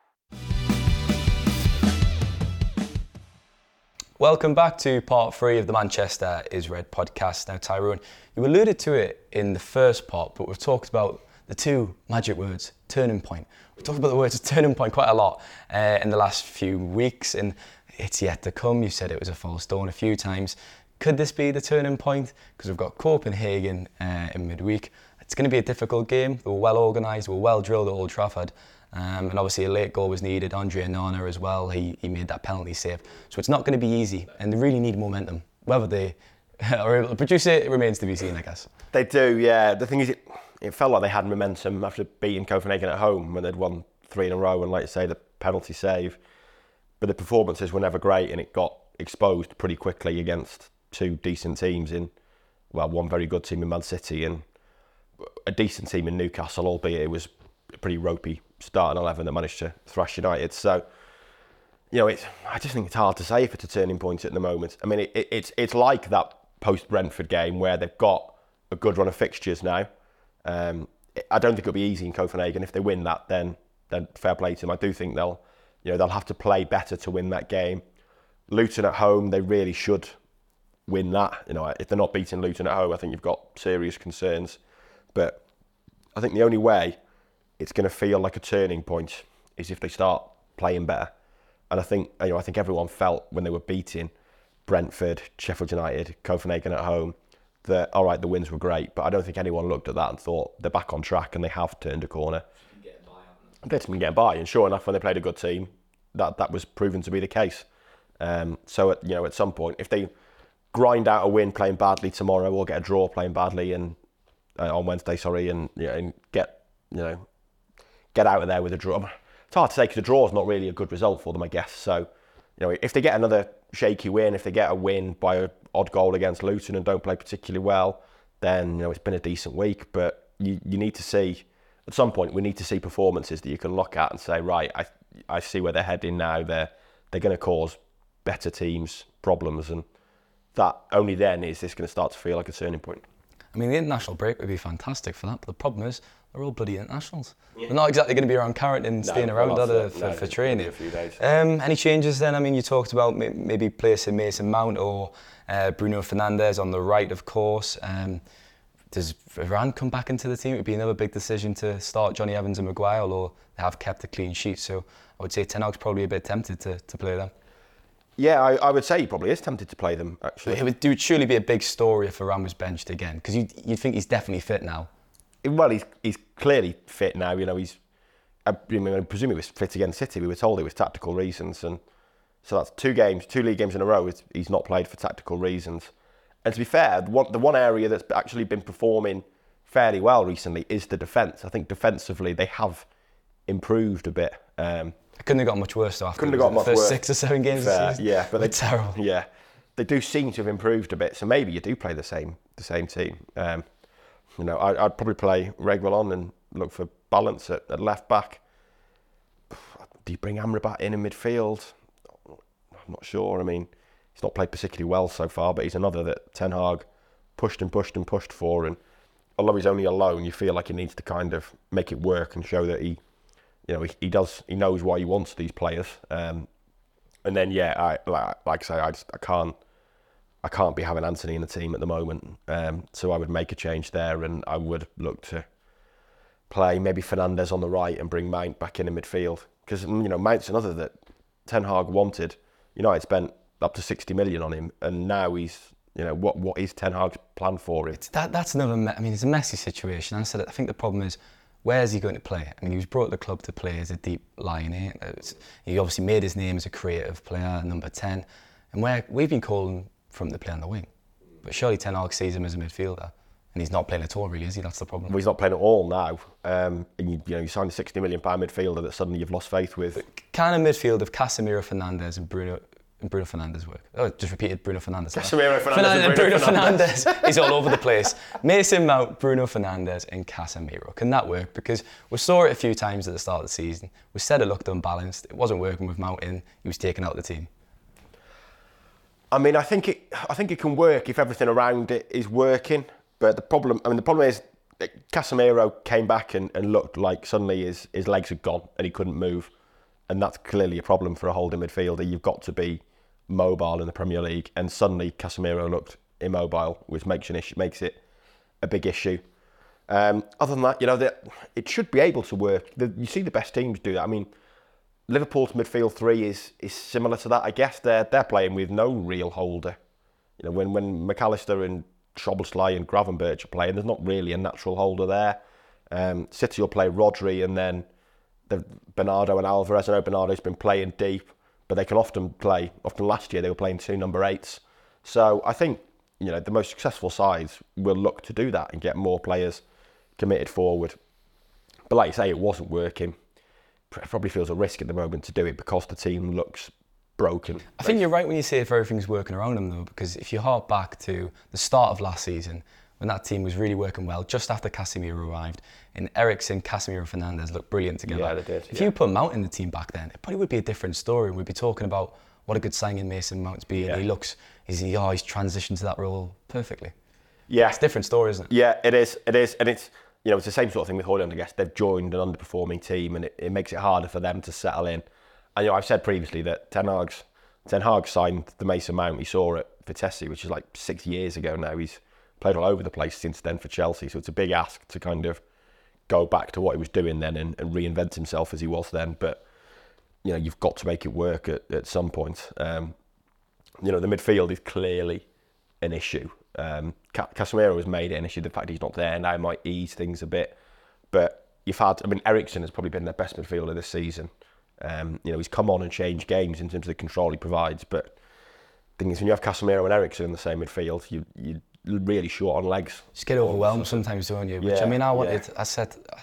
Welcome back to part three of the Manchester is Red podcast. Now, Tyrone, you alluded to it in the first part, but we've talked about the two magic words, turning point. We've talked about the words of turning point quite a lot uh, in the last few weeks, and it's yet to come. You said it was a false dawn a few times. Could this be the turning point? Because we've got Copenhagen uh, in midweek. It's going to be a difficult game. They were well organised, they were well drilled at Old Trafford. Um, and obviously a late goal was needed. Andre Onana as well, he, he made that penalty save. So it's not going to be easy, and they really need momentum. Whether they are able to produce it, it remains to be seen, I guess. They do, yeah. The thing is, it, it felt like they had momentum after beating Copenhagen at home when they'd won three in a row, and like you say, the penalty save. But the performances were never great, and it got exposed pretty quickly against two decent teams in, well, one very good team in Man City and a decent team in Newcastle, albeit it was a pretty ropey starting 11 that managed to thrash United. So, you know, it's, I just think it's hard to say if it's a turning point at the moment. I mean, it, it, it's, it's like that post Brentford game where they've got a good run of fixtures now. Um, I don't think it'll be easy in Copenhagen. If they win that, then then fair play to them. I do think they'll, you know, they'll have to play better to win that game. Luton at home, they really should win that. You know, if they're not beating Luton at home, I think you've got serious concerns. But I think the only way it's going to feel like a turning point is if they start playing better. And I think you know I think everyone felt when they were beating Brentford, Sheffield United, Copenhagen at home that all right the wins were great, but I don't think anyone looked at that and thought they're back on track and they have turned a corner. They've been getting by, and sure enough, when they played a good team, that that was proven to be the case. Um, so at, you know at some point, if they grind out a win playing badly tomorrow, or get a draw playing badly and uh, on Wednesday, sorry, and you know, and get you know get out of there with a draw. It's hard to say because a draw is not really a good result for them, I guess. So, you know, if they get another shaky win, if they get a win by an odd goal against Luton and don't play particularly well, then you know it's been a decent week. But you, you need to see at some point we need to see performances that you can look at and say, right, I I see where they're heading now. They're they're going to cause better teams problems, and that only then is this going to start to feel like a turning point. I mean, the international break would be fantastic for that, but the problem is they're all bloody internationals. Yeah. They're not exactly going to be around Carrington, staying no, around other for, no, for training. Um, any changes then? I mean, you talked about maybe placing Mason Mount or uh, Bruno Fernandes on the right, of course. Um, does Varane come back into the team? It would be another big decision to start Jonny Evans and Maguire, although they have kept a clean sheet. So I would say Ten Hag's probably a bit tempted to, to play them. Yeah, I, I, would say he probably is tempted to play them, actually. It would, it would surely be a big story if Varane was benched again, because you'd, you'd think he's definitely fit now. Well, he's, he's clearly fit now. You know, he's, I, mean, I presume he was fit against City. We were told it was tactical reasons. And so that's two games, two league games in a row, he's not played for tactical reasons. And to be fair, the one, the one area that's actually been performing fairly well recently is the defence. I think defensively they have improved a bit. Um, couldn't have got much worse though. After couldn't have got much first worse. six or seven games. Fair, yeah, but they're terrible. Yeah, they do seem to have improved a bit. So maybe you do play the same the same team. Um, you know, I, would probably play Reguilón and look for balance at, at, left back. Do you bring Amrabat in in midfield? I'm not sure. I mean, he's not played particularly well so far, but he's another that Ten Hag pushed and pushed and pushed for. And although he's only alone, you feel like he needs to kind of make it work and show that he you know, he, he does, he knows why he wants these players. Um, And then yeah, I like, like I say, I just I can't I can't be having Antony in the team at the moment. Um, so I would make a change there, and I would look to play maybe Fernandes on the right and bring Mount back in in midfield because you know Mount's another that Ten Hag wanted. United spent up to 60 million on him, and now he's you know what what is Ten Hag's plan for? It's that that's another. Me- I mean, it's a messy situation. I said I think the problem is where is he going to play? I mean, he was brought to the club to play as a deep line eight. It's, he obviously made his name as a creative player, number 10, and where we've been calling from to play on the wing. But surely Ten Hag sees him as a midfielder. And he's not playing at all, really, is he? That's the problem. Well, he's not playing at all now. Um, and you, you know, you signed a 60 million pound midfielder that suddenly you've lost faith with. Can a midfield of Casemiro, Fernandes, and Bruno Bruno Fernandes work? Oh, just repeated Bruno Fernandes. Casemiro, Fernandes, Fernandes and Bruno Fernandes. He's all over the place. Mason Mount, Bruno Fernandes, and Casemiro. Can that work? Because we saw it a few times at the start of the season. We said it looked unbalanced. It wasn't working with Mount in. He was taken out of the team. I mean, I think it. I think it can work if everything around it is working. But the problem, I mean, the problem is Casemiro came back and, and looked like suddenly his his legs had gone and he couldn't move, and that's clearly a problem for a holding midfielder. You've got to be mobile in the Premier League, and suddenly Casemiro looked immobile, which makes an issue, makes it a big issue. Um, other than that, you know, it should be able to work. The, you see the best teams do that. I mean, Liverpool's midfield three is is similar to that. I guess they're they're playing with no real holder. You know, when when Mac Allister and Szoboszlai and Gravenberch are playing, there's not really a natural holder there. Um, City will play Rodri and then the Bernardo and Alvarez. I know Bernardo's been playing deep, but they can often play. Often last year they were playing two number eights. So I think you know the most successful sides will look to do that and get more players committed forward. But like you say, it wasn't working probably feels a risk at the moment to do it because the team looks broken. I think you're right when you say if everything's working around them though, because if you hark back to the start of last season, when that team was really working well, just after Casemiro arrived, and Eriksen, Casemiro, Fernandes looked brilliant together. Yeah, they did. If yeah. you put Mount in the team back then, it probably would be a different story. And we'd be talking about what a good signing Mason Mount's been. Yeah. He looks, is he, oh, he's transitioned to that role perfectly. Yeah, It's a different story, isn't it? Yeah, it is. It is, and it's you know it's the same sort of thing with Højlund. I guess they've joined an underperforming team, and it, it makes it harder for them to settle in. And you know I've said previously that Ten Hag's Ten Hag signed the Mason Mount. We saw at Vitesse, which is like six years ago now. He's played all over the place since then for Chelsea, so it's a big ask to kind of go back to what he was doing then and, and reinvent himself as he was then. But you know you've got to make it work at, at some point. Um, you know the midfield is clearly an issue. Um, Casemiro has made it an issue. The fact he's not there now might ease things a bit. But you've had, I mean, Eriksen has probably been their best midfielder this season. Um, you know, he's come on and changed games in terms of the control he provides. But the thing is, when you have Casemiro and Eriksen in the same midfield, you you really short on legs. Just get overwhelmed sometimes, don't you? Which Yeah, I mean, I wanted. yeah. I said I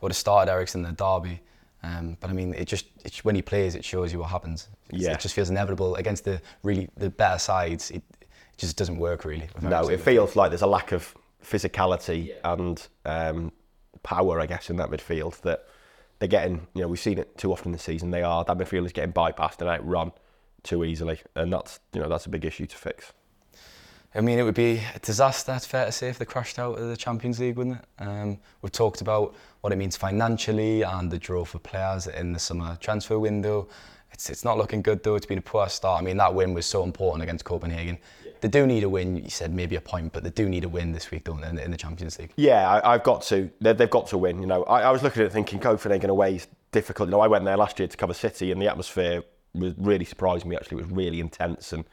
would have started Eriksen in the derby, um, but I mean, it just it, when he plays, it shows you what happens. It's- Yeah. It just feels inevitable against the really the better sides. It, it just doesn't work really. No, it feels like there's a lack of physicality and um, power, I guess, in that midfield that they're getting. You know, we've seen it too often this season. They are that midfield is getting bypassed and outrun too easily, and that's you know that's a big issue to fix. I mean, it would be a disaster, it's fair to say, if they crashed out of the Champions League, wouldn't it? Um, we've talked about what it means financially and the draw for players in the summer transfer window. It's, it's not looking good, though. It's been a poor start. I mean, that win was so important against Copenhagen. They do need a win. You said maybe a point, but they do need a win this week, don't they, in, in the Champions League? Yeah, I, I've got to. They, they've got to win. You know, I, I was looking at it thinking Copenhagen away is difficult. You know, I went there last year to cover City, and the atmosphere was really surprised me. Actually, it was really intense, and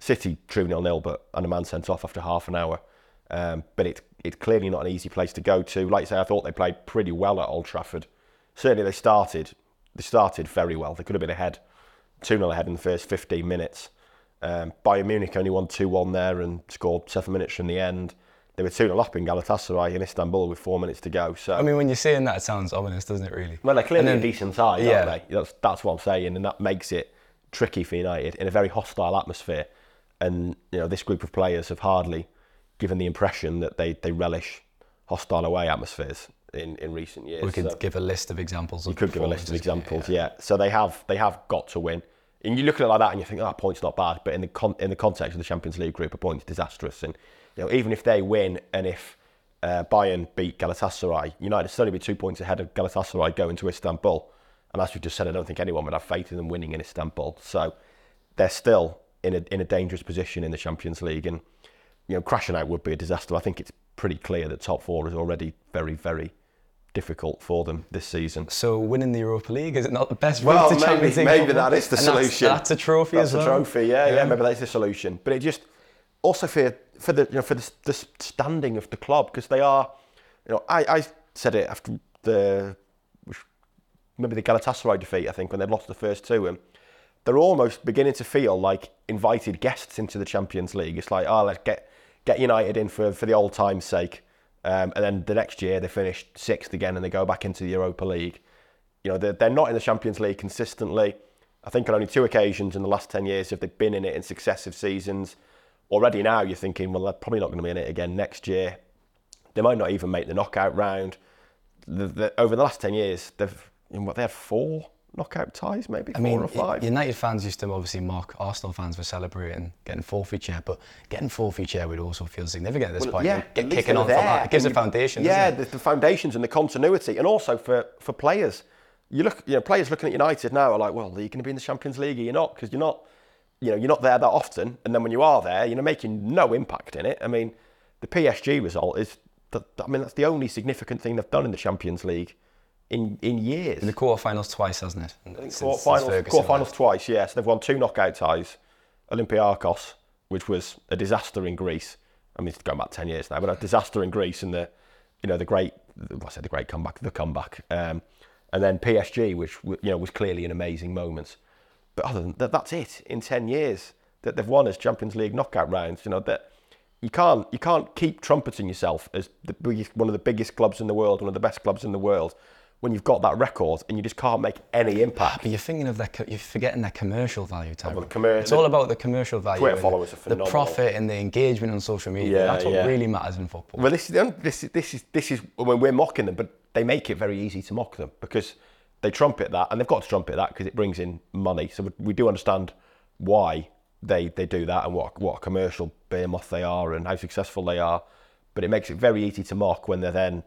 City drew nil nil, but and a man sent off after half an hour. Um, but it's it's clearly not an easy place to go to. Like I say, I thought they played pretty well at Old Trafford. Certainly, they started they started very well. They could have been ahead, two 0 ahead in the first 15 minutes. Um, Bayern Munich only won 2 1 there and scored seven minutes from the end. They were 2 0 up in Galatasaray in Istanbul with four minutes to go. So I mean, when you're seeing that, it sounds ominous, doesn't it, really? well, they're clearly And a decent side, yeah. aren't they? That's, that's what I'm saying, and that makes it tricky for United in a very hostile atmosphere. And you know, this group of players have hardly given the impression that they, they relish hostile away atmospheres in, in recent years. We could So- give a list of examples. you could give a list of examples, yeah. So they have they have got to win. And you look at it like that and you think, oh, that point's not bad. But in the con- in the context of the Champions League group, a point's disastrous. And you know, even if they win and if uh, Bayern beat Galatasaray, United still be two points ahead of Galatasaray going to Istanbul. And as we just said, I don't think anyone would have faith in them winning in Istanbul. So they're still in a in a dangerous position in the Champions League, and you know, crashing out would be a disaster. I think it's pretty clear that top four is already very, very difficult for them this season. So winning the Europa League is it not the best Well, route to maybe, Champions League? maybe that is the And solution. That's, a trophy That's as a well. trophy, yeah, yeah, Maybe that's the solution. But it just also for for the you know for the, the standing of the club because they are, you know, I, I said it after the maybe the Galatasaray defeat. I think when they lost the first two, and they're almost beginning to feel like invited guests into the Champions League. It's like, oh, let's get get United in for for the old time's sake. Um, and then the next year they finish sixth again and they go back into the Europa League. You know, they're, they're not in the Champions League consistently. I think on only two occasions in the last 10 years have they been in it in successive seasons. Already now you're thinking, well, they're probably not going to be in it again next year. They might not even make the knockout round. The, the, over the last 10 years, they've, what, they had four knockout ties, maybe I four mean, or five. United fans used to obviously mock Arsenal fans for celebrating getting fourth each year, but getting fourth each year would also feel significant at this Well, point. yeah, get kicking they on were from that. It gives a And you- foundation. Yeah, doesn't it? the, the foundations and the continuity, and also for, for players. You look, you know, players looking at United now are like, well, are you going to be in the Champions League? Or you're not because you're not, you know, you're not there that often. And then when you are there, you know, making no impact in it. I mean, the PSG result is, the, I mean, that's the only significant thing they've done in the Champions League in in years. In the quarterfinals twice, hasn't it? Since- since Quarterfinals, Ferguson quarterfinals twice, yes. They've won two knockout ties. Olympiakos, which was a disaster in Greece. I mean, it's going back 10 years now, but a disaster in Greece and the, you know, the great, I said the great comeback, the comeback. Um, and then PSG, which, you know, was clearly an amazing moment. But other than that, that's it in 10 years that they've won as Champions League knockout rounds. You know, that you can't, you can't keep trumpeting yourself as the biggest, one of the biggest clubs in the world, one of the best clubs in the world, when you've got that record and you just can't make any impact. But you're thinking of their, you're forgetting their commercial value, Tyrone. commer- it's all about the commercial value. Twitter followers are phenomenal. The profit and the engagement on social media. Yeah, That's what yeah. really matters in football. Well, this is this is this is this is when we're mocking them, but they make it very easy to mock them because they trumpet that, and they've got to trumpet that because it brings in money. So we, we do understand why they they do that and what what a commercial behemoth they are and how successful they are. But it makes it very easy to mock when they're then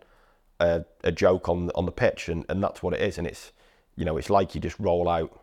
a, a joke on on the pitch, and, and that's what it is. And it's you know it's like you just roll out.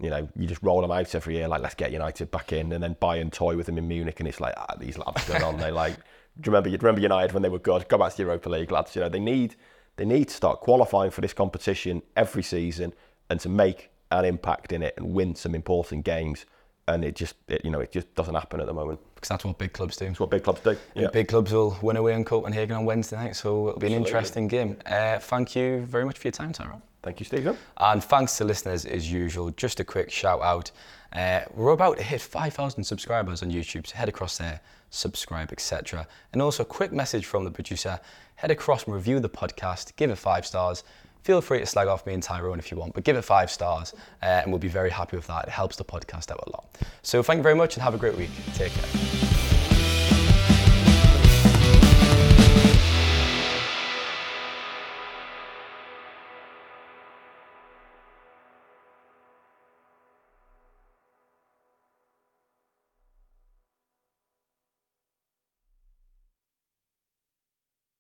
You know, you just roll them out every year, like let's get United back in, and then buy and toy with them in Munich, and it's like ah, these lads going on. They like, do you remember? You remember United when they were good? Go back to the Europa League, lads. You know, they need they need to start qualifying for this competition every season and to make an impact in it and win some important games. And it just, it, you know, it just doesn't happen at the moment. Because that's what big clubs do. It's what big clubs do. And Big clubs will win away in Copenhagen on Wednesday night, so it'll be an Absolutely. interesting game. Uh, thank you very much for your time, Tyrone. Thank you, Steven. And thanks to listeners as usual. Just a quick shout out. Uh, we're about to hit 5,000 subscribers on YouTube, so head across there, subscribe, etc. And also a quick message from the producer. Head across and review the podcast, give it five stars. Feel free to slag off me and Tyrone if you want, but give it five stars uh, and we'll be very happy with that. It helps the podcast out a lot. So thank you very much and have a great week. Take care.